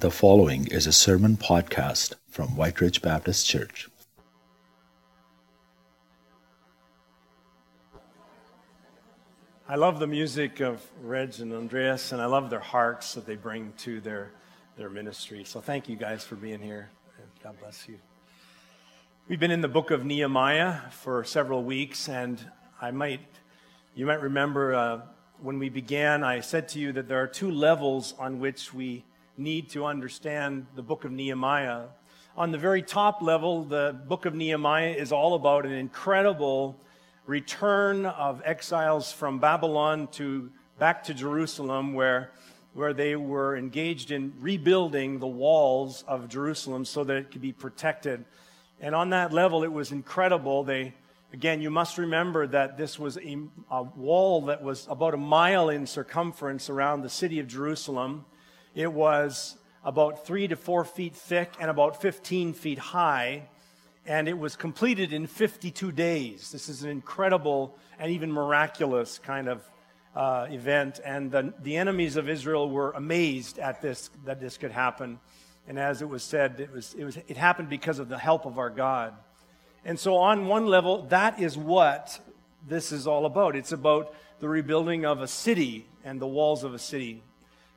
The following is a sermon podcast from Whyte Ridge Baptist Church. I love the music of Reg and Andreas, and I love their hearts that they bring to their, their ministry. So thank you guys for being here. God bless you. We've been in the book of Nehemiah for several weeks, and I might, you might remember uh, when we began, I said to you that there are two levels on which we need to understand the book of Nehemiah. On the very top level, the book of Nehemiah is all about an incredible return of exiles from Babylon to back to Jerusalem where where they were engaged in rebuilding the walls of Jerusalem so that it could be protected. And on that level, it was incredible. They, again, you must remember that this was a, a, wall that was about a mile in circumference around the city of Jerusalem. It was about three to four feet thick and about 15 feet high. And it was completed in 52 days. This is an incredible and even miraculous kind of uh, event. And the, the enemies of Israel were amazed at this, that this could happen. And as it was said, it, was, it, was, it happened because of the help of our God. And so, on one level, that is what this is all about. It's about the rebuilding of a city and the walls of a city.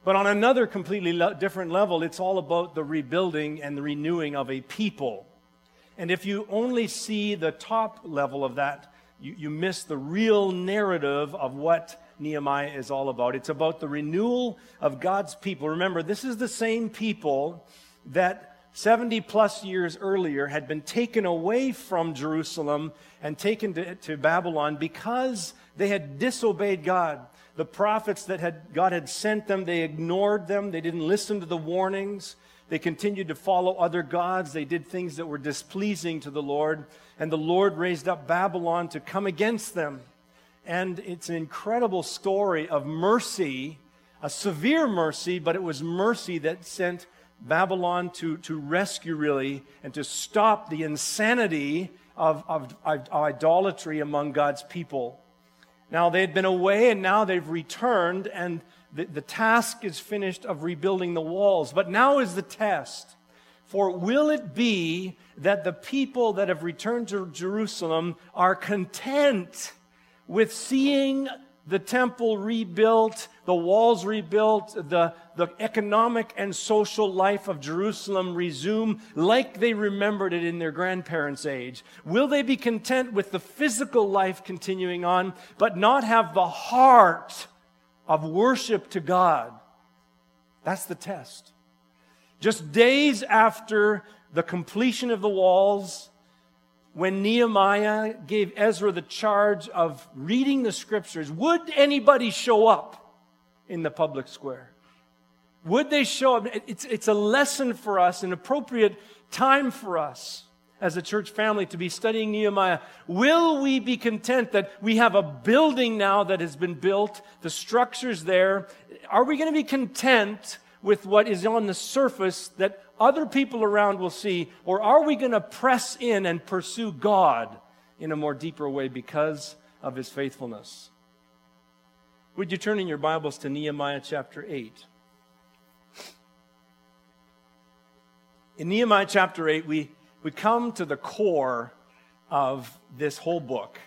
But on another completely le- different level, it's all about the rebuilding and the renewing of a people. And if you only see the top level of that, you, you miss the real narrative of what Nehemiah is all about. It's about the renewal of God's people. Remember, this is the same people that 70 plus years earlier had been taken away from Jerusalem and taken to, to Babylon because they had disobeyed God the prophets that had, God had sent them, they ignored them. They didn't listen to the warnings. They continued to follow other gods. They did things that were displeasing to the Lord. And the Lord raised up Babylon to come against them. And it's an incredible story of mercy, a severe mercy, but it was mercy that sent Babylon to, to rescue, really, and to stop the insanity of, of, of idolatry among God's people. Now, they had been away and now they've returned, and the, the task is finished of rebuilding the walls. But now is the test. For will it be that the people that have returned to Jerusalem are content with seeing the temple rebuilt, the walls rebuilt, the, the economic and social life of Jerusalem resume like they remembered it in their grandparents' age? Will they be content with the physical life continuing on, but not have the heart of worship to God? That's the test. Just days after the completion of the walls, when Nehemiah gave Ezra the charge of reading the scriptures, would anybody show up in the public square? Would they show up? It's, it's a lesson for us, an appropriate time for us as a church family to be studying Nehemiah. Will we be content that we have a building now that has been built, the structure's there? Are we going to be content with what is on the surface that other people around will see? Or are we going to press in and pursue God in a more deeper way because of his faithfulness? Would you turn in your Bibles to Nehemiah chapter 8? In Nehemiah chapter 8, we, we come to the core of this whole book,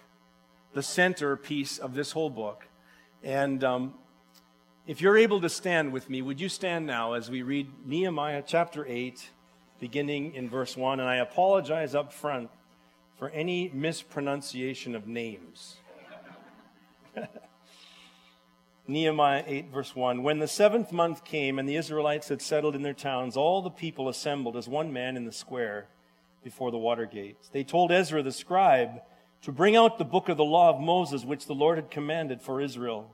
the centerpiece of this whole book. And um, if you're able to stand with me, would you stand now as we read Nehemiah chapter 8, beginning in verse 1? And I apologize up front for any mispronunciation of names. Nehemiah 8, verse 1. When the seventh month came and the Israelites had settled in their towns, all the people assembled as one man in the square before the water gates. They told Ezra the scribe to bring out the book of the law of Moses, which the Lord had commanded for Israel.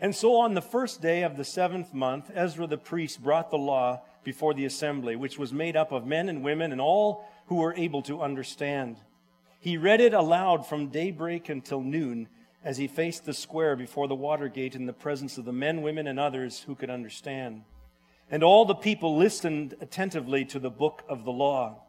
And so on the first day of the seventh month, Ezra the priest brought the law before the assembly, which was made up of men and women and all who were able to understand. He read it aloud from daybreak until noon as he faced the square before the water gate in the presence of the men, women, and others who could understand. And all the people listened attentively to the book of the law.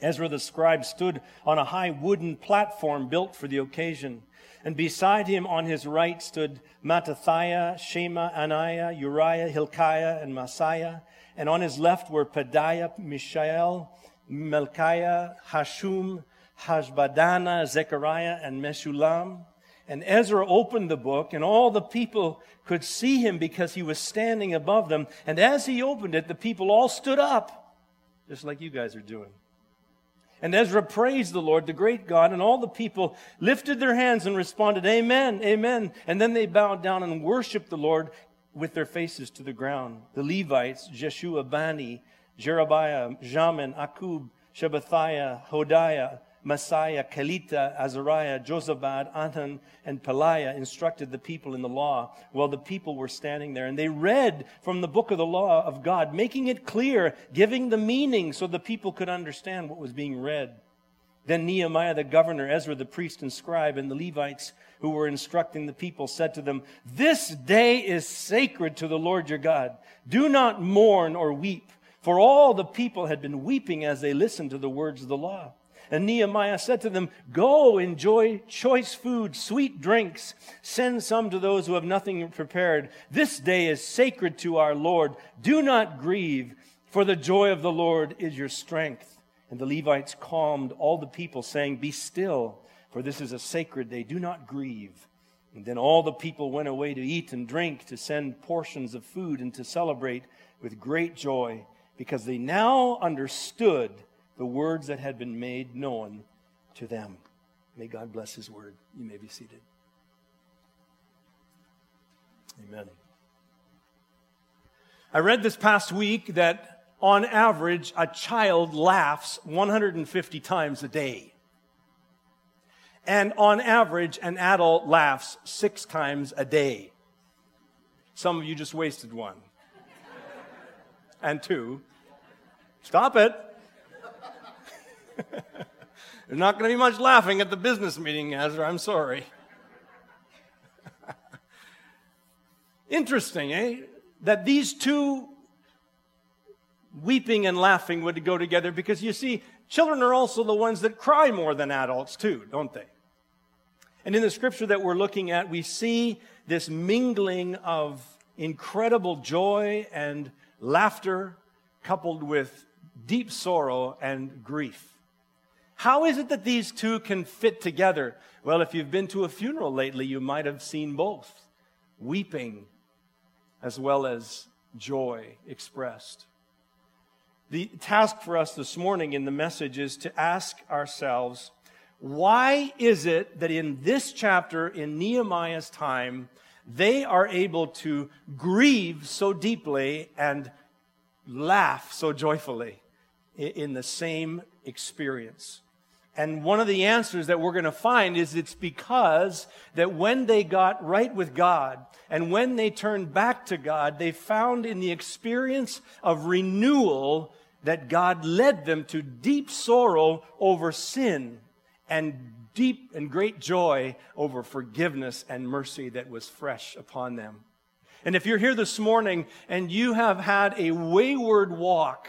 Ezra the scribe stood on a high wooden platform built for the occasion. And beside him on his right stood Mattithiah, Shema, Ananiah, Uriah, Hilkiah, and Maaseiah. And on his left were Pedaiah, Mishael, Malchiah, Hashum, Hashbaddanah, Zechariah, and Meshullam. And Ezra opened the book, and all the people could see him because he was standing above them. And as he opened it, the people all stood up, just like you guys are doing. And Ezra praised the Lord, the great God, and all the people lifted their hands and responded, Amen, Amen. And then they bowed down and worshiped the Lord with their faces to the ground. The Levites, Jeshua, Bani, Jerobiah, Jamin, Akkub, Shabbathiah, Hodiah, Maaseiah, Kelita, Azariah, Jozabad, Hanan, and Pelaiah instructed the people in the law while the people were standing there. And they read from the book of the law of God, making it clear, giving the meaning so the people could understand what was being read. Then Nehemiah the governor, Ezra the priest and scribe, and the Levites who were instructing the people said to them, This day is sacred to the Lord your God. Do not mourn or weep, for all the people had been weeping as they listened to the words of the law. And Nehemiah said to them, Go enjoy choice food, sweet drinks. Send some to those who have nothing prepared. This day is sacred to our Lord. Do not grieve, for the joy of the Lord is your strength. And the Levites calmed all the people, saying, Be still, for this is a sacred day. Do not grieve. And then all the people went away to eat and drink, to send portions of food, and to celebrate with great joy, because they now understood the words that had been made known to them. May God bless His word. You may be seated. Amen. I read this past week that on average, a child laughs 150 times a day. And on average, an adult laughs six times a day. Some of you just wasted one. and two. Stop it. There's not going to be much laughing at the business meeting, Ezra. I'm sorry. Interesting, eh? That these two weeping and laughing would go together because you see, children are also the ones that cry more than adults, too, don't they? And in the scripture that we're looking at, we see this mingling of incredible joy and laughter coupled with deep sorrow and grief. How is it that these two can fit together? Well, if you've been to a funeral lately, you might have seen both weeping as well as joy expressed. The task for us this morning in the message is to ask ourselves why is it that in this chapter, in Nehemiah's time, they are able to grieve so deeply and laugh so joyfully in the same experience? And one of the answers that we're going to find is it's because that when they got right with God and when they turned back to God, they found in the experience of renewal that God led them to deep sorrow over sin and deep and great joy over forgiveness and mercy that was fresh upon them. And if you're here this morning and you have had a wayward walk,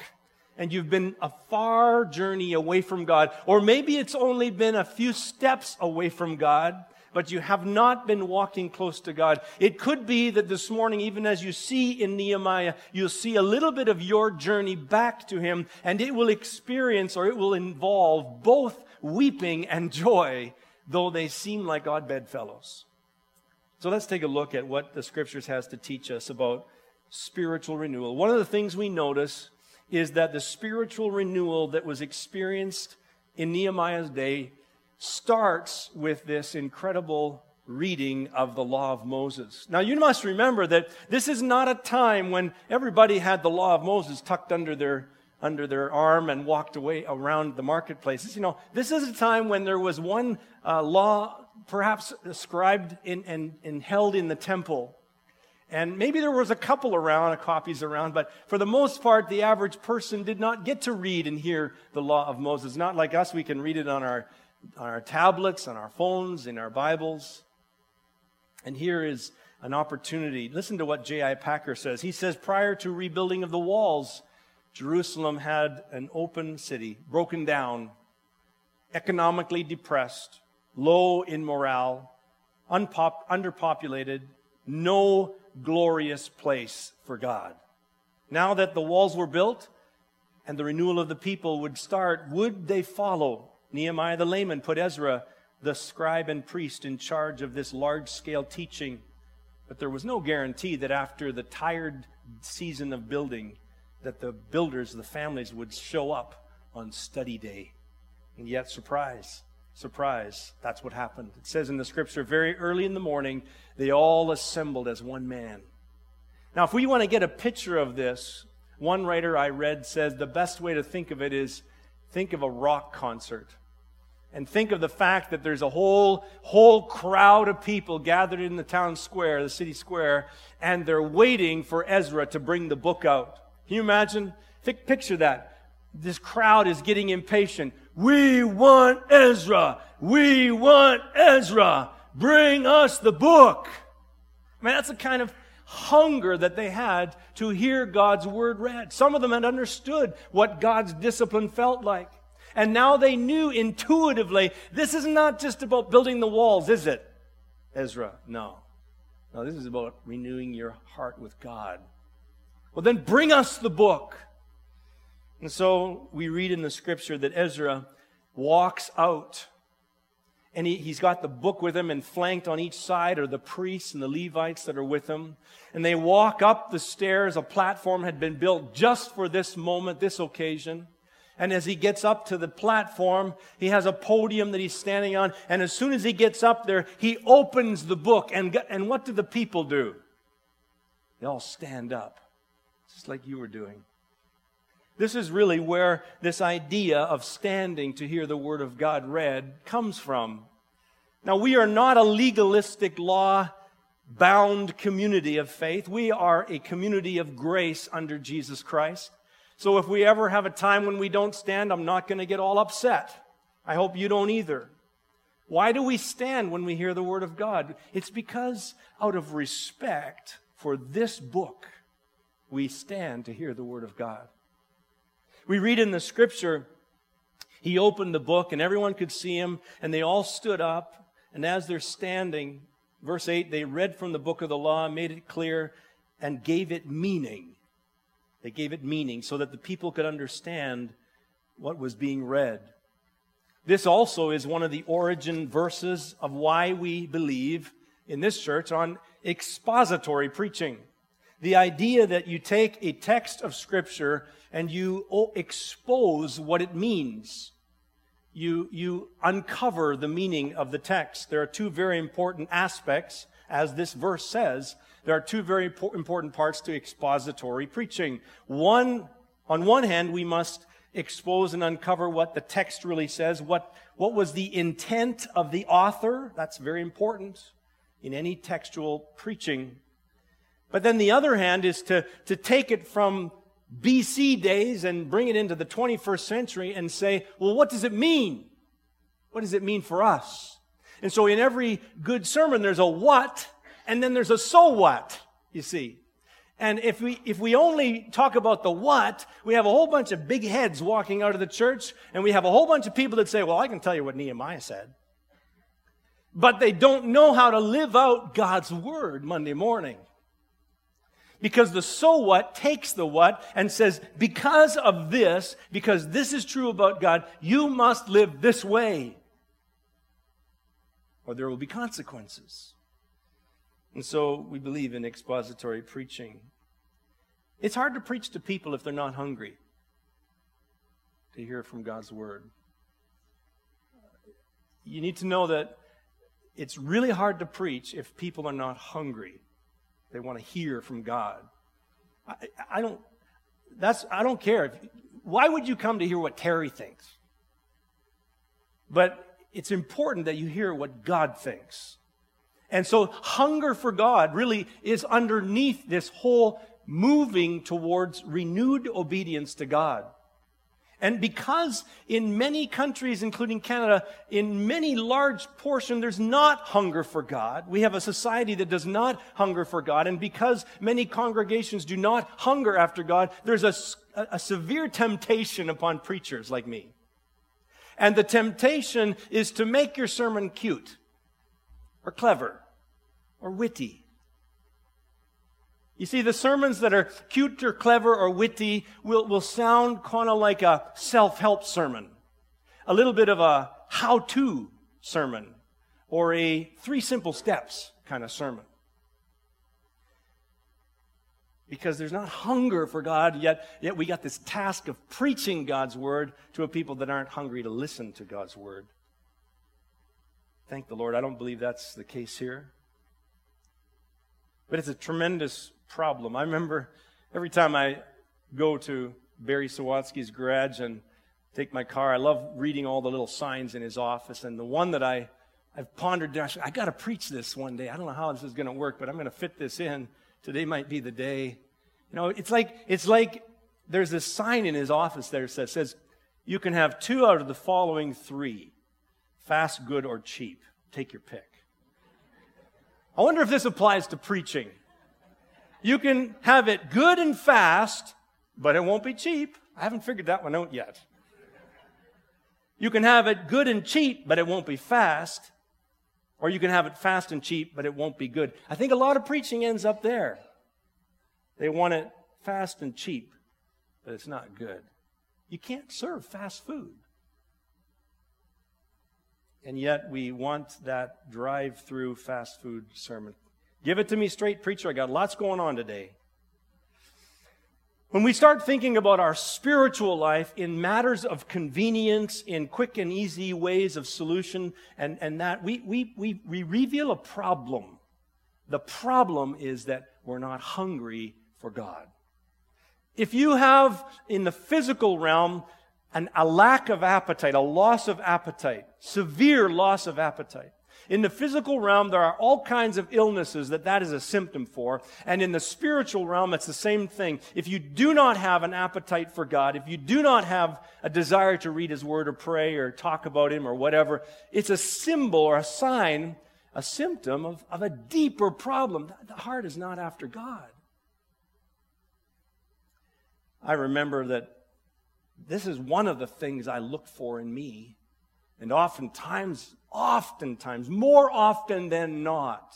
and you've been a far journey away from God, or maybe it's only been a few steps away from God, but you have not been walking close to God. It could be that this morning, even as you see in Nehemiah, you'll see a little bit of your journey back to Him, and it will experience or it will involve both weeping and joy, though they seem like odd bedfellows. So let's take a look at what the scriptures has to teach us about spiritual renewal. One of the things we notice is that the spiritual renewal that was experienced in Nehemiah's day starts with this incredible reading of the law of Moses. Now, you must remember that this is not a time when everybody had the law of Moses tucked under their under their arm and walked away around the marketplaces. You know, this is a time when there was one uh, law perhaps ascribed in, and, and held in the temple and maybe there was a couple around, copies around, but for the most part, the average person did not get to read and hear the law of Moses. Not like us, we can read it on our, on our tablets, on our phones, in our Bibles. And here is an opportunity. Listen to what J.I. Packer says. He says, prior to rebuilding of the walls, Jerusalem had an open city, broken down, economically depressed, low in morale, unpop- underpopulated, no glorious place for God. Now that the walls were built and the renewal of the people would start, would they follow? Nehemiah the layman put Ezra, the scribe and priest, in charge of this large scale teaching. But there was no guarantee that after the tired season of building, that the builders, the families would show up on study day. And yet, surprise, surprise, that's what happened. It says in the scripture, very early in the morning, they all assembled as one man. Now, if we want to get a picture of this, one writer I read says the best way to think of it is think of a rock concert. And think of the fact that there's a whole, whole crowd of people gathered in the town square, the city square, and they're waiting for Ezra to bring the book out. Can you imagine? Think, picture that. This crowd is getting impatient. We want Ezra. We want Ezra. Bring us the book. I mean, that's the kind of hunger that they had to hear God's word read. Some of them had understood what God's discipline felt like. And now they knew intuitively this is not just about building the walls, is it? Ezra, no. No, this is about renewing your heart with God. Well, then bring us the book. And so we read in the scripture that Ezra walks out and he, has got the book with him, and flanked on each side are the priests and the Levites that are with him. And they walk up the stairs. A platform had been built just for this moment, this occasion. And as he gets up to the platform, he has a podium that he's standing on. And as soon as he gets up there, he opens the book. And, and what do the people do? They all stand up, just like you were doing. This is really where this idea of standing to hear the Word of God read comes from. Now, we are not a legalistic law bound community of faith. We are a community of grace under Jesus Christ. So if we ever have a time when we don't stand, I'm not going to get all upset. I hope you don't either. Why do we stand when we hear the Word of God? It's because out of respect for this book, we stand to hear the Word of God. We read in the scripture, he opened the book and everyone could see him, and they all stood up. And as they're standing, verse 8, they read from the book of the law, made it clear, and gave it meaning. They gave it meaning so that the people could understand what was being read. This also is one of the origin verses of why we believe in this church on expository preaching. The idea that you take a text of Scripture and you expose what it means. You, you uncover the meaning of the text. There are two very important aspects, as this verse says. There are two very important parts to expository preaching. One, on one hand, we must expose and uncover what the text really says, what, what was the intent of the author. That's very important in any textual preaching. But then the other hand is to, to take it from BC days and bring it into the 21st century and say, well, what does it mean? What does it mean for us? And so in every good sermon, there's a what, and then there's a so what, you see. And if we, if we only talk about the what, we have a whole bunch of big heads walking out of the church, and we have a whole bunch of people that say, well, I can tell you what Nehemiah said. But they don't know how to live out God's word Monday morning. Because the so what takes the what and says, because of this, because this is true about God, you must live this way. Or there will be consequences. And so we believe in expository preaching. It's hard to preach to people if they're not hungry to hear from God's word. You need to know that it's really hard to preach if people are not hungry. They want to hear from God. I, I don't. That's. I don't care. Why would you come to hear what Terry thinks? But it's important that you hear what God thinks. And so, hunger for God really is underneath this whole moving towards renewed obedience to God. And because in many countries, including Canada, in many large portion, there's not hunger for God. We have a society that does not hunger for God. And because many congregations do not hunger after God, there's a, a severe temptation upon preachers like me. And the temptation is to make your sermon cute or clever or witty you see, the sermons that are cute or clever or witty will, will sound kind of like a self help sermon, a little bit of a how to sermon, or a three simple steps kind of sermon. Because there's not hunger for God, yet, yet we got this task of preaching God's word to a people that aren't hungry to listen to God's word. Thank the Lord. I don't believe that's the case here. But it's a tremendous problem. I remember every time I go to Barry Sawatsky's garage and take my car, I love reading all the little signs in his office. And the one that I, I've pondered, I, I got to preach this one day. I don't know how this is going to work, but I'm going to fit this in. Today might be the day. You know, it's like, it's like there's this sign in his office there that says, you can have two out of the following three fast, good, or cheap. Take your pick. I wonder if this applies to preaching. You can have it good and fast, but it won't be cheap. I haven't figured that one out yet. You can have it good and cheap, but it won't be fast. Or you can have it fast and cheap, but it won't be good. I think a lot of preaching ends up there. They want it fast and cheap, but it's not good. You can't serve fast food. And yet we want that drive through fast food sermon. Give it to me straight, preacher. I got lots going on today. When we start thinking about our spiritual life in matters of convenience, in quick and easy ways of solution, and, and that, we, we, we, we reveal a problem. The problem is that we're not hungry for God. If you have in the physical realm an, a lack of appetite, a loss of appetite, severe loss of appetite, in the physical realm, there are all kinds of illnesses that that is a symptom for. And in the spiritual realm, it's the same thing. If you do not have an appetite for God, if you do not have a desire to read His Word or pray or talk about Him or whatever, it's a symbol or a sign, a symptom of, of a deeper problem. The heart is not after God. I remember that this is one of the things I look for in me. And oftentimes, oftentimes, more often than not,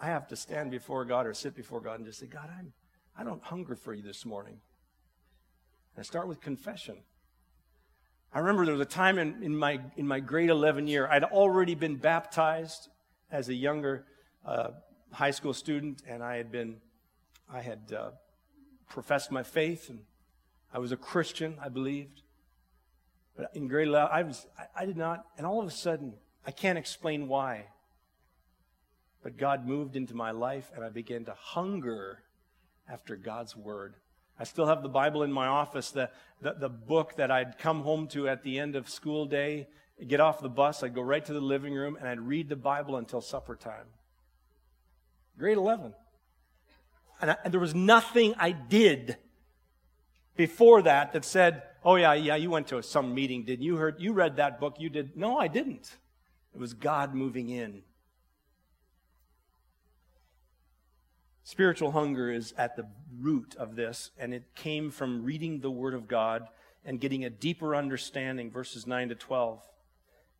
I have to stand before God or sit before God and just say, God, I'm, I don't hunger for you this morning. And I start with confession. I remember there was a time in, in, my, in my grade 11 year, I'd already been baptized as a younger uh, high school student, and I had been, I had uh, professed my faith, and I was a Christian, I believed. But in grade 11, I, was, I, did not, and all of a sudden, I can't explain why. But God moved into my life, and I began to hunger after God's Word. I still have the Bible in my office, the, the, the, book that I'd come home to at the end of school day, get off the bus, I'd go right to the living room, and I'd read the Bible until supper time. Grade 11. And, I, and there was nothing I did before that that said, Oh yeah, yeah, you went to some meeting, didn't you? Heard you read that book? You did? No, I didn't. It was God moving in. Spiritual hunger is at the root of this, and it came from reading the Word of God and getting a deeper understanding, verses 9 to 12.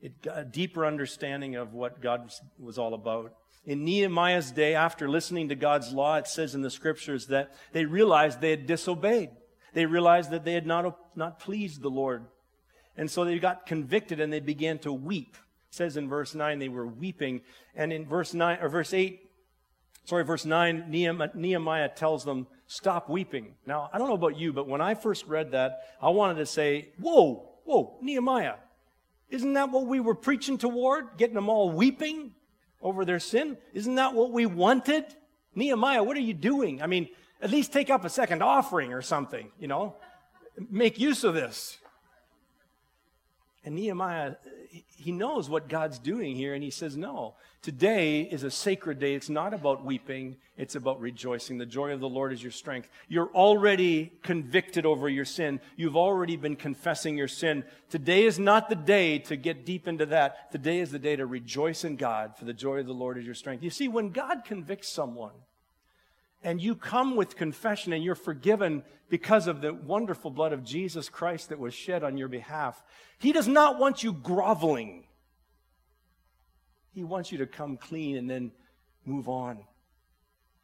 It, a deeper understanding of what God was all about. In Nehemiah's day, after listening to God's law, it says in the scriptures that they realized they had disobeyed. They realized that they had not, not pleased the Lord. And so they got convicted and they began to weep. It says in verse 9 they were weeping. And in verse 9 or verse 8, sorry, verse 9, Nehemiah tells them, stop weeping. Now, I don't know about you, but when I first read that, I wanted to say, whoa, whoa, Nehemiah, isn't that what we were preaching toward? Getting them all weeping over their sin? Isn't that what we wanted? Nehemiah, what are you doing? I mean, at least take up a second offering or something, you know. Make use of this. And Nehemiah, he knows what God's doing here, and he says, No, today is a sacred day. It's not about weeping, it's about rejoicing. The joy of the Lord is your strength. You're already convicted over your sin, you've already been confessing your sin. Today is not the day to get deep into that. Today is the day to rejoice in God, for the joy of the Lord is your strength. You see, when God convicts someone, and you come with confession and you're forgiven because of the wonderful blood of Jesus Christ that was shed on your behalf, He does not want you groveling. He wants you to come clean and then move on.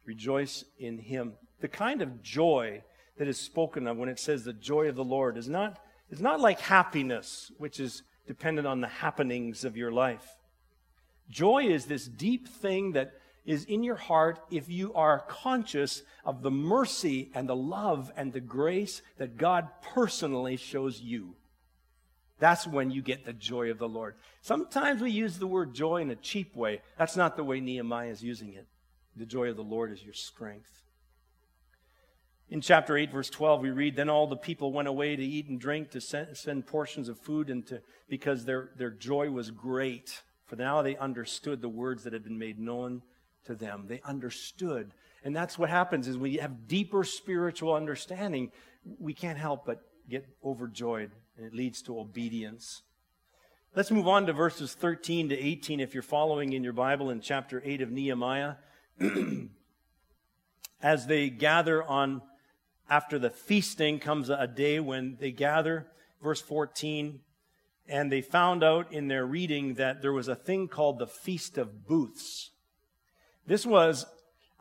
Rejoice in Him. The kind of joy that is spoken of when it says the joy of the Lord is not, is not like happiness, which is dependent on the happenings of your life. Joy is this deep thing that is in your heart if you are conscious of the mercy and the love and the grace that God personally shows you. That's when you get the joy of the Lord. Sometimes we use the word joy in a cheap way. That's not the way Nehemiah is using it. The joy of the Lord is your strength. In chapter 8, verse 12, we read, Then all the people went away to eat and drink, to send, send portions of food, and to, because their, their joy was great. For now they understood the words that had been made known to them. They understood. And that's what happens is we have deeper spiritual understanding, we can't help but get overjoyed, and it leads to obedience. Let's move on to verses 13 to 18 if you're following in your Bible in chapter 8 of Nehemiah. As they gather on, after the feasting comes a day when they gather, verse 14, and they found out in their reading that there was a thing called the Feast of Booths. This was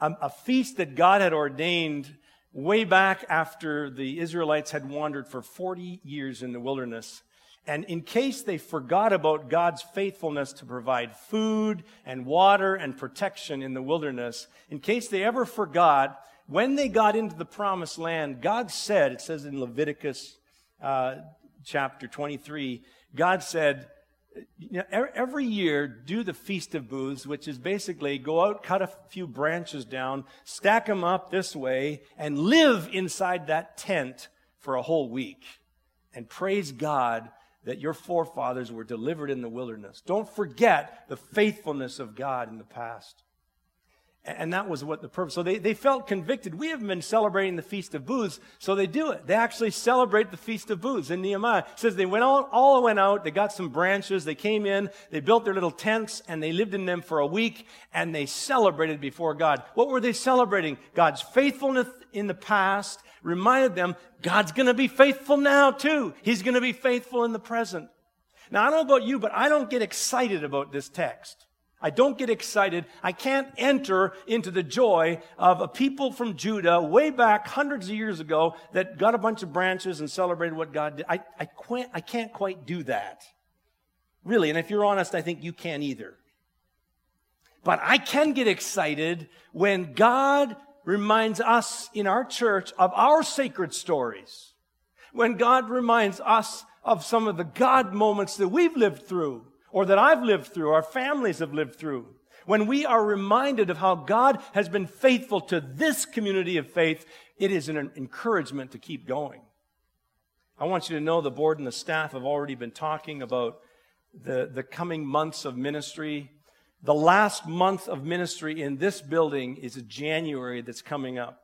a, a feast that God had ordained way back after the Israelites had wandered for 40 years in the wilderness. And in case they forgot about God's faithfulness to provide food and water and protection in the wilderness, in case they ever forgot, when they got into the promised land, God said, it says in Leviticus uh, chapter 23, God said, you know, every year do the Feast of Booths, which is basically go out, cut a few branches down, stack them up this way, and live inside that tent for a whole week. And praise God that your forefathers were delivered in the wilderness. Don't forget the faithfulness of God in the past. And that was what the purpose. So they, they felt convicted. We haven't been celebrating the Feast of Booths, so they do it. They actually celebrate the Feast of Booths. And Nehemiah says they went all, all went out, they got some branches, they came in, they built their little tents, and they lived in them for a week, and they celebrated before God. What were they celebrating? God's faithfulness in the past reminded them God's gonna be faithful now too. He's gonna be faithful in the present. Now I don't know about you, but I don't get excited about this text. I don't get excited. I can't enter into the joy of a people from Judah way back hundreds of years ago that got a bunch of branches and celebrated what God did. I, I, can't, I can't quite do that. Really. And if you're honest, I think you can't either. But I can get excited when God reminds us in our church of our sacred stories. When God reminds us of some of the God moments that we've lived through or that I've lived through, our families have lived through. When we are reminded of how God has been faithful to this community of faith, it is an encouragement to keep going. I want you to know the board and the staff have already been talking about the, the coming months of ministry. The last month of ministry in this building is January that's coming up.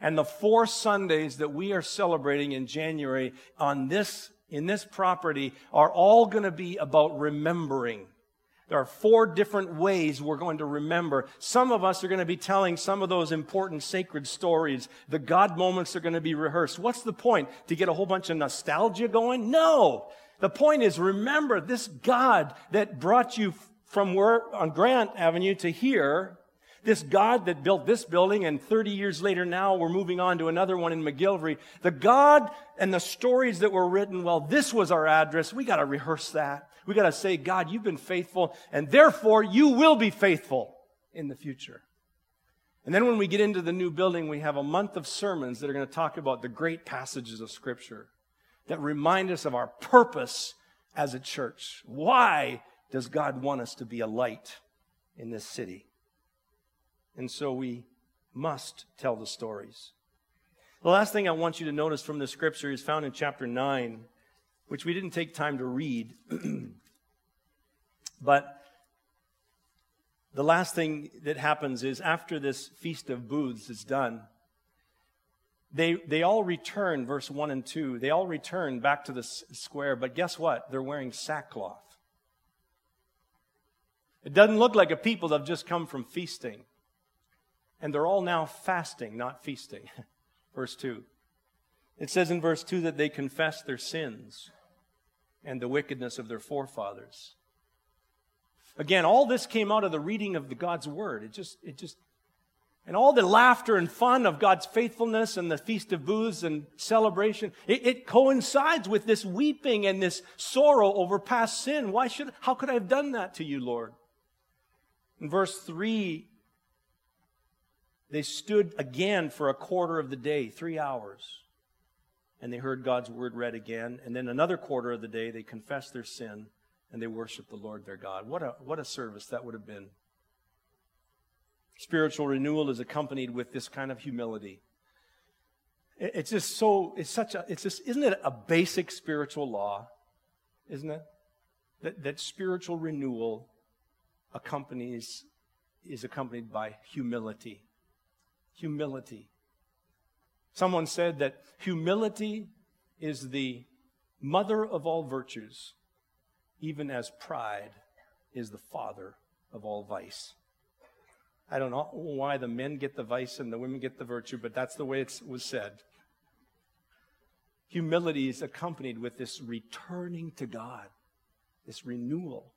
And the four Sundays that we are celebrating in January on this in this property are all going to be about remembering. There are four different ways we're going to remember. Some of us are going to be telling some of those important sacred stories. The God moments are going to be rehearsed. What's the point? To get a whole bunch of nostalgia going? No. The point is remember this God that brought you from where on Grant Avenue to here this God that built this building, and 30 years later now we're moving on to another one in McGillivray. The God and the stories that were written, well, this was our address. We got to rehearse that. We got to say, God, you've been faithful, and therefore you will be faithful in the future. And then when we get into the new building, we have a month of sermons that are going to talk about the great passages of Scripture that remind us of our purpose as a church. Why does God want us to be a light in this city? And so we must tell the stories. The last thing I want you to notice from the scripture is found in chapter 9, which we didn't take time to read. but the last thing that happens is after this Feast of Booths is done, they, they all return, verse 1 and 2, they all return back to the square, but guess what? They're wearing sackcloth. It doesn't look like a people that have just come from feasting. And they're all now fasting, not feasting. verse 2. It says in verse 2 that they confess their sins and the wickedness of their forefathers. Again, all this came out of the reading of the God's word. It just, it just, and all the laughter and fun of God's faithfulness and the Feast of Booths and celebration, it, it coincides with this weeping and this sorrow over past sin. Why should, how could I have done that to you, Lord? In verse 3, they stood again for a quarter of the day, three hours, and they heard God's word read again. And then another quarter of the day, they confessed their sin and they worshiped the Lord their God. What a, what a service that would have been. Spiritual renewal is accompanied with this kind of humility. It's just so, it's such a, it's just, isn't it a basic spiritual law? Isn't it? That, that spiritual renewal accompanies, is accompanied by humility. Humility. Someone said that humility is the mother of all virtues, even as pride is the father of all vice. I don't know why the men get the vice and the women get the virtue, but that's the way it was said. Humility is accompanied with this returning to God, this renewal.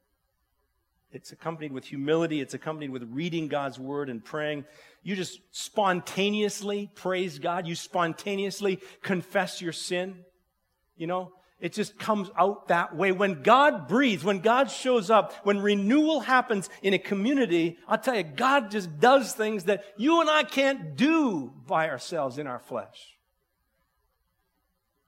It's accompanied with humility. It's accompanied with reading God's word and praying. You just spontaneously praise God. You spontaneously confess your sin. You know, it just comes out that way. When God breathes, when God shows up, when renewal happens in a community, I'll tell you, God just does things that you and I can't do by ourselves in our flesh.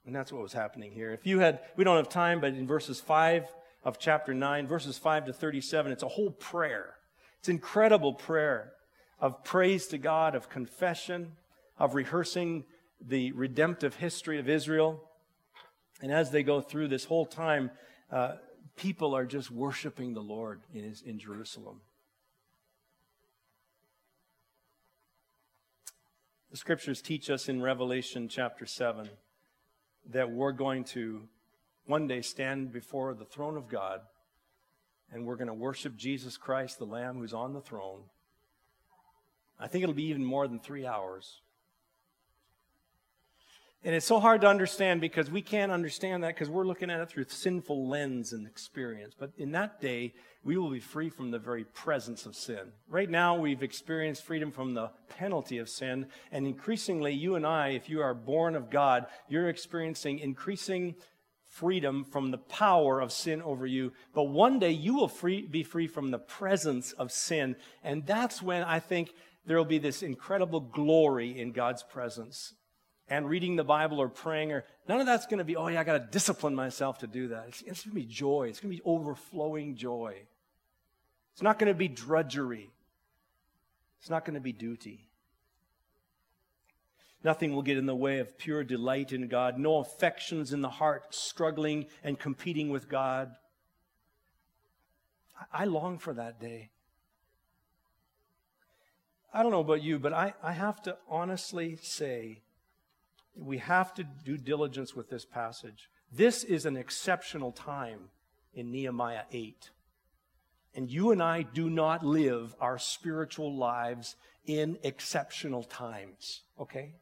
And that's what was happening here. If you had, we don't have time, but in verses 5 of chapter 9, verses 5 to 37. It's a whole prayer. It's incredible prayer of praise to God, of confession, of rehearsing the redemptive history of Israel. And as they go through this whole time, uh, people are just worshiping the Lord in, his, in Jerusalem. The scriptures teach us in Revelation chapter 7 that we're going to one day stand before the throne of God and we're going to worship Jesus Christ, the Lamb who's on the throne. I think it'll be even more than three hours. And it's so hard to understand because we can't understand that because we're looking at it through sinful lens and experience. But in that day, we will be free from the very presence of sin. Right now, we've experienced freedom from the penalty of sin. And increasingly, you and I, if you are born of God, you're experiencing increasing freedom from the power of sin over you. But one day you will free, be free from the presence of sin. And that's when I think there will be this incredible glory in God's presence. And reading the Bible or praying or none of that's going to be, oh yeah, I got to discipline myself to do that. It's, it's going to be joy. It's going to be overflowing joy. It's not going to be drudgery. It's not going to be duty. Nothing will get in the way of pure delight in God, no affections in the heart struggling and competing with God. I long for that day. I don't know about you, but I, I have to honestly say we have to do diligence with this passage. This is an exceptional time in Nehemiah 8. And you and I do not live our spiritual lives in exceptional times, okay?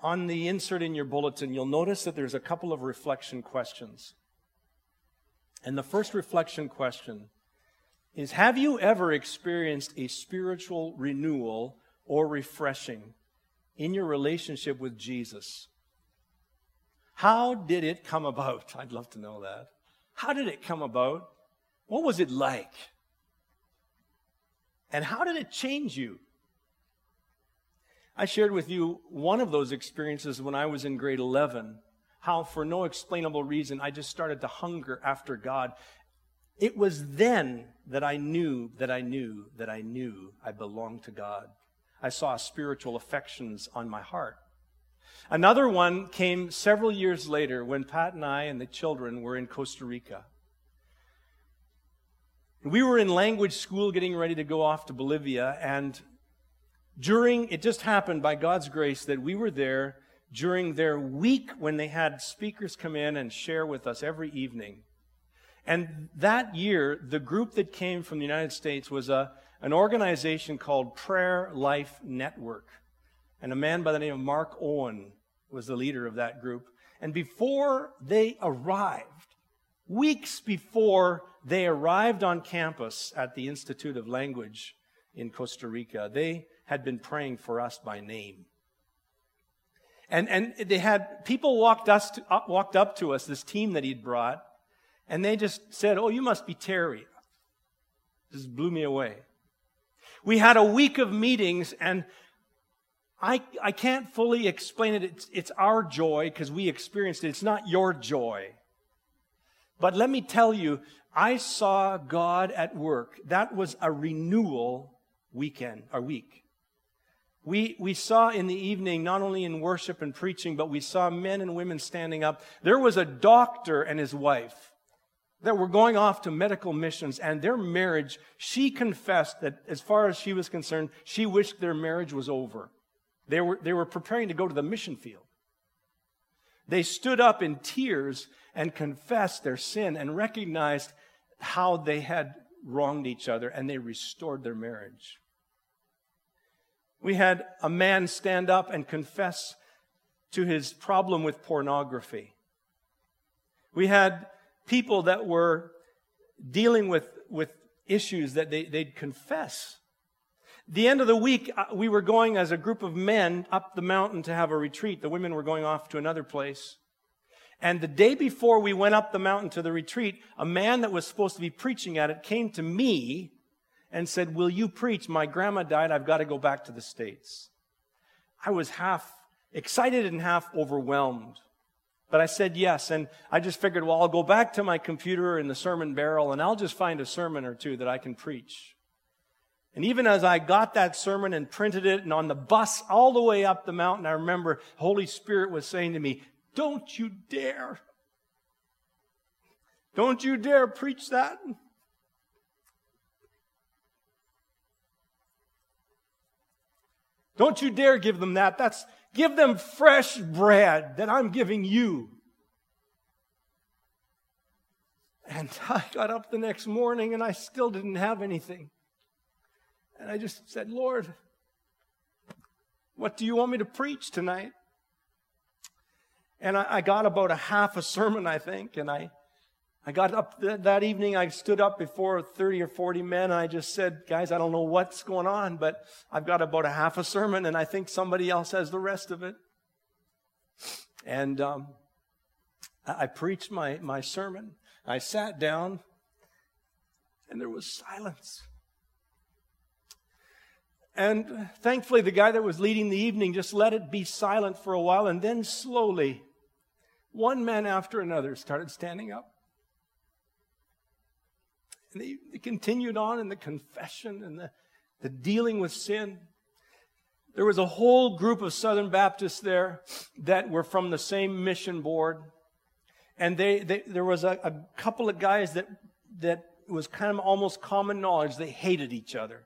On the insert in your bulletin, you'll notice that there's a couple of reflection questions. And the first reflection question is Have you ever experienced a spiritual renewal or refreshing in your relationship with Jesus? How did it come about? I'd love to know that. How did it come about? What was it like? And how did it change you? I shared with you one of those experiences when I was in grade 11, how for no explainable reason I just started to hunger after God. It was then that I knew that I knew that I knew I belonged to God. I saw spiritual affections on my heart. Another one came several years later when Pat and I and the children were in Costa Rica. We were in language school getting ready to go off to Bolivia, and during, it just happened by God's grace that we were there during their week when they had speakers come in and share with us every evening. And that year, the group that came from the United States was a, an organization called Prayer Life Network. And a man by the name of Mark Owen was the leader of that group. And before they arrived, weeks before they arrived on campus at the Institute of Language in Costa Rica, they had been praying for us by name. And, and they had people walked, us to, uh, walked up to us, this team that he'd brought, and they just said, Oh, you must be Terry. This blew me away. We had a week of meetings, and I, I can't fully explain it. It's, it's our joy because we experienced it. It's not your joy. But let me tell you, I saw God at work. That was a renewal weekend, a week. We, we saw in the evening, not only in worship and preaching, but we saw men and women standing up. There was a doctor and his wife that were going off to medical missions, and their marriage, she confessed that as far as she was concerned, she wished their marriage was over. They were, they were preparing to go to the mission field. They stood up in tears and confessed their sin and recognized how they had wronged each other, and they restored their marriage. We had a man stand up and confess to his problem with pornography. We had people that were dealing with, with issues that they, they'd confess. The end of the week, uh, we were going as a group of men up the mountain to have a retreat. The women were going off to another place. And the day before we went up the mountain to the retreat, a man that was supposed to be preaching at it came to me and said, Will you preach? My grandma died. I've got to go back to the States. I was half excited and half overwhelmed. But I said yes. And I just figured, well, I'll go back to my computer in the sermon barrel and I'll just find a sermon or two that I can preach. And even as I got that sermon and printed it and on the bus all the way up the mountain, I remember Holy Spirit was saying to me, don't you dare. Don't you dare preach that. Don't you dare give them that. That's give them fresh bread that I'm giving you. And I got up the next morning and I still didn't have anything. And I just said, Lord, what do you want me to preach tonight? And I, I got about a half a sermon, I think, and I I got up th- that evening, I stood up before 30 or 40 men, and I just said, Guys, I don't know what's going on, but I've got about a half a sermon, and I think somebody else has the rest of it. And um, I-, I preached my, my sermon. I sat down, and there was silence. And thankfully, the guy that was leading the evening just let it be silent for a while, and then slowly, one man after another started standing up. And they, they continued on in the confession and the, the dealing with sin. There was a whole group of Southern Baptists there that were from the same mission board. And they, they there was a, a couple of guys that, that was kind of almost common knowledge. They hated each other.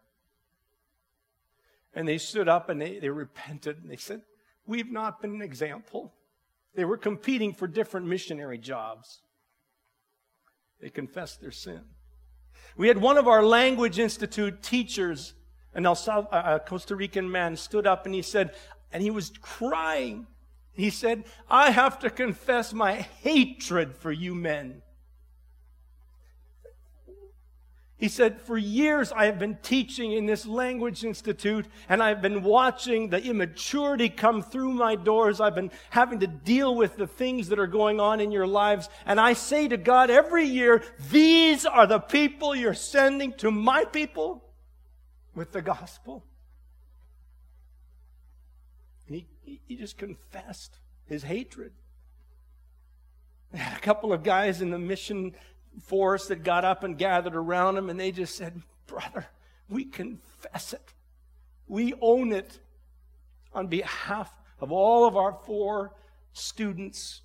And they stood up and they, they repented and they said, We've not been an example. They were competing for different missionary jobs. They confessed their sin. We had one of our language institute teachers, a Costa Rican man, stood up and he said, and he was crying. He said, I have to confess my hatred for you men. He said, For years I have been teaching in this language institute and I've been watching the immaturity come through my doors. I've been having to deal with the things that are going on in your lives. And I say to God every year, These are the people you're sending to my people with the gospel. And he, he just confessed his hatred. a couple of guys in the mission force that got up and gathered around him, and they just said, Brother, we confess it. We own it on behalf of all of our four students,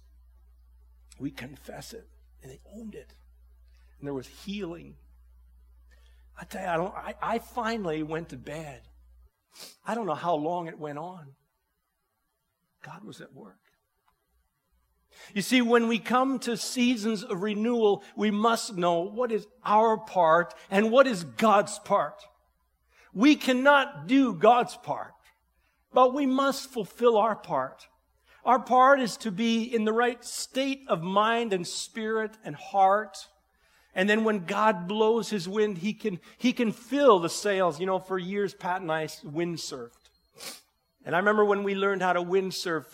we confess it. And they owned it. And there was healing. I tell you, I, don't, I, I finally went to bed. I don't know how long it went on. God was at work. You see, when we come to seasons of renewal, we must know what is our part and what is God's part. We cannot do God's part, but we must fulfill our part. Our part is to be in the right state of mind and spirit and heart. And then when God blows his wind, he can, he can fill the sails. You know, for years, Pat and I windsurfed. And I remember when we learned how to windsurf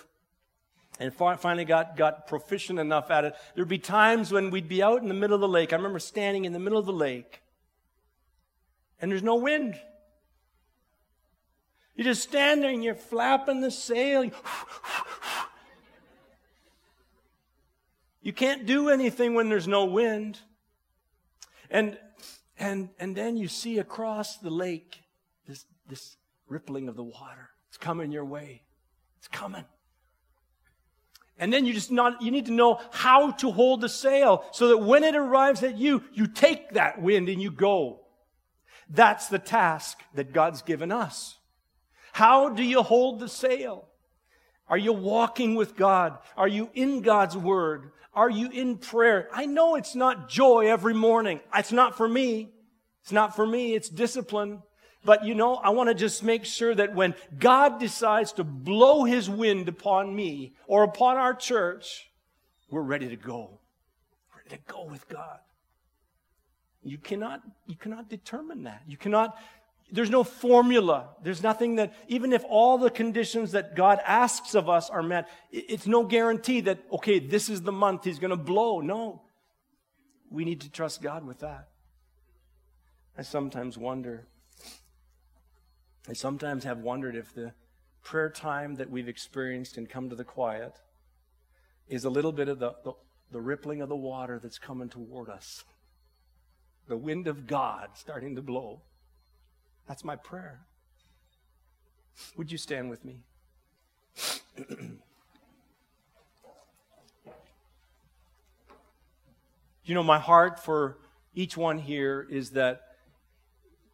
and finally got, got proficient enough at it, there'd be times when we'd be out in the middle of the lake. I remember standing in the middle of the lake and there's no wind. You just stand there and you're flapping the sail. You can't do anything when there's no wind. And, and, and then you see across the lake this, this rippling of the water. It's coming your way. It's coming. And then you just not, you need to know how to hold the sail so that when it arrives at you, you take that wind and you go. That's the task that God's given us. How do you hold the sail? Are you walking with God? Are you in God's word? Are you in prayer? I know it's not joy every morning. It's not for me. It's not for me. It's discipline. But you know, I want to just make sure that when God decides to blow his wind upon me or upon our church, we're ready to go. Ready to go with God. You cannot, you cannot determine that. You cannot there's no formula. There's nothing that, even if all the conditions that God asks of us are met, it's no guarantee that, okay, this is the month He's going to blow. No. We need to trust God with that. I sometimes wonder, I sometimes have wondered if the prayer time that we've experienced and come to the quiet is a little bit of the, the, the rippling of the water that's coming toward us. The wind of God starting to blow. That's my prayer. Would you stand with me? you know, my heart for each one here is that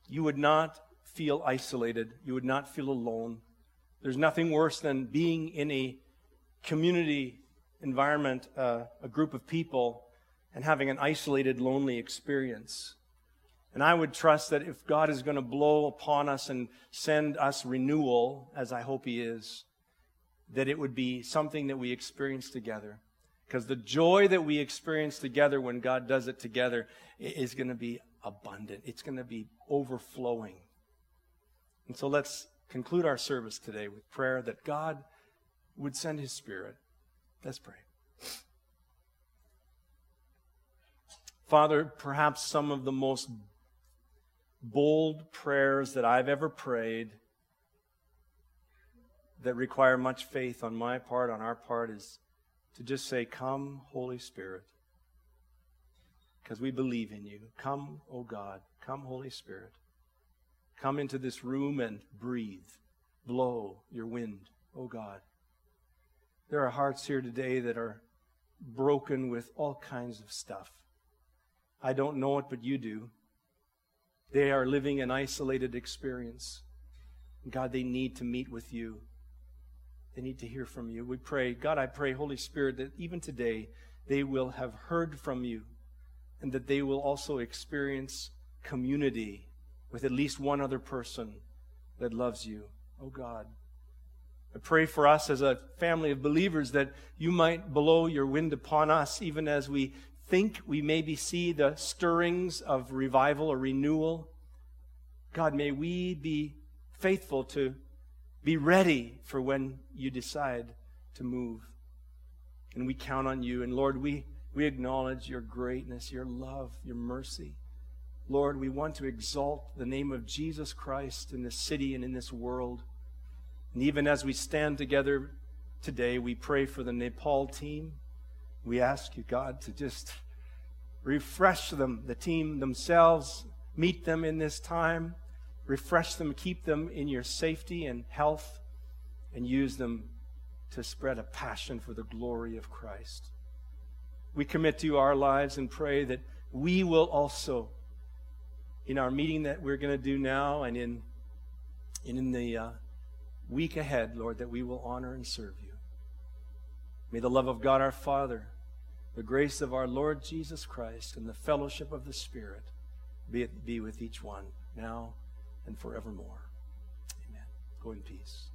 you would not feel isolated, you would not feel alone. There's nothing worse than being in a community environment, uh, a group of people, and having an isolated, lonely experience. And I would trust that if God is going to blow upon us and send us renewal, as I hope He is, that it would be something that we experience together. Because the joy that we experience together when God does it together is going to be abundant, it's going to be overflowing. And so let's conclude our service today with prayer that God would send His Spirit. Let's pray. Father, perhaps some of the most bold prayers that I've ever prayed that require much faith on my part, on our part, is to just say, Come, Holy Spirit, because we believe in you. Come, O God. Come, Holy Spirit. Come into this room and breathe. Blow your wind, O oh God. There are hearts here today that are broken with all kinds of stuff. I don't know it, but you do. They are living an isolated experience. God, they need to meet with you. They need to hear from you. We pray, God, I pray, Holy Spirit, that even today they will have heard from you and that they will also experience community with at least one other person that loves you. Oh God. I pray for us as a family of believers that you might blow your wind upon us even as we think we maybe see the stirrings of revival or renewal. God, may we be faithful to be ready for when you decide to move. And we count on you. And Lord, we, we acknowledge your greatness, your love, your mercy. Lord, we want to exalt the name of Jesus Christ in this city and in this world. And even as we stand together today, we pray for the Nepal team. We ask you, God, to just refresh them, the team themselves, meet them in this time, refresh them, keep them in your safety and health, and use them to spread a passion for the glory of Christ. We commit to you our lives and pray that we will also, in our meeting that we're going to do now and in, and in the uh, week ahead, Lord, that we will honor and serve you. May the love of God our Father, the grace of our Lord Jesus Christ, and the fellowship of the Spirit be, be with each one now and forevermore. Amen. Go in peace.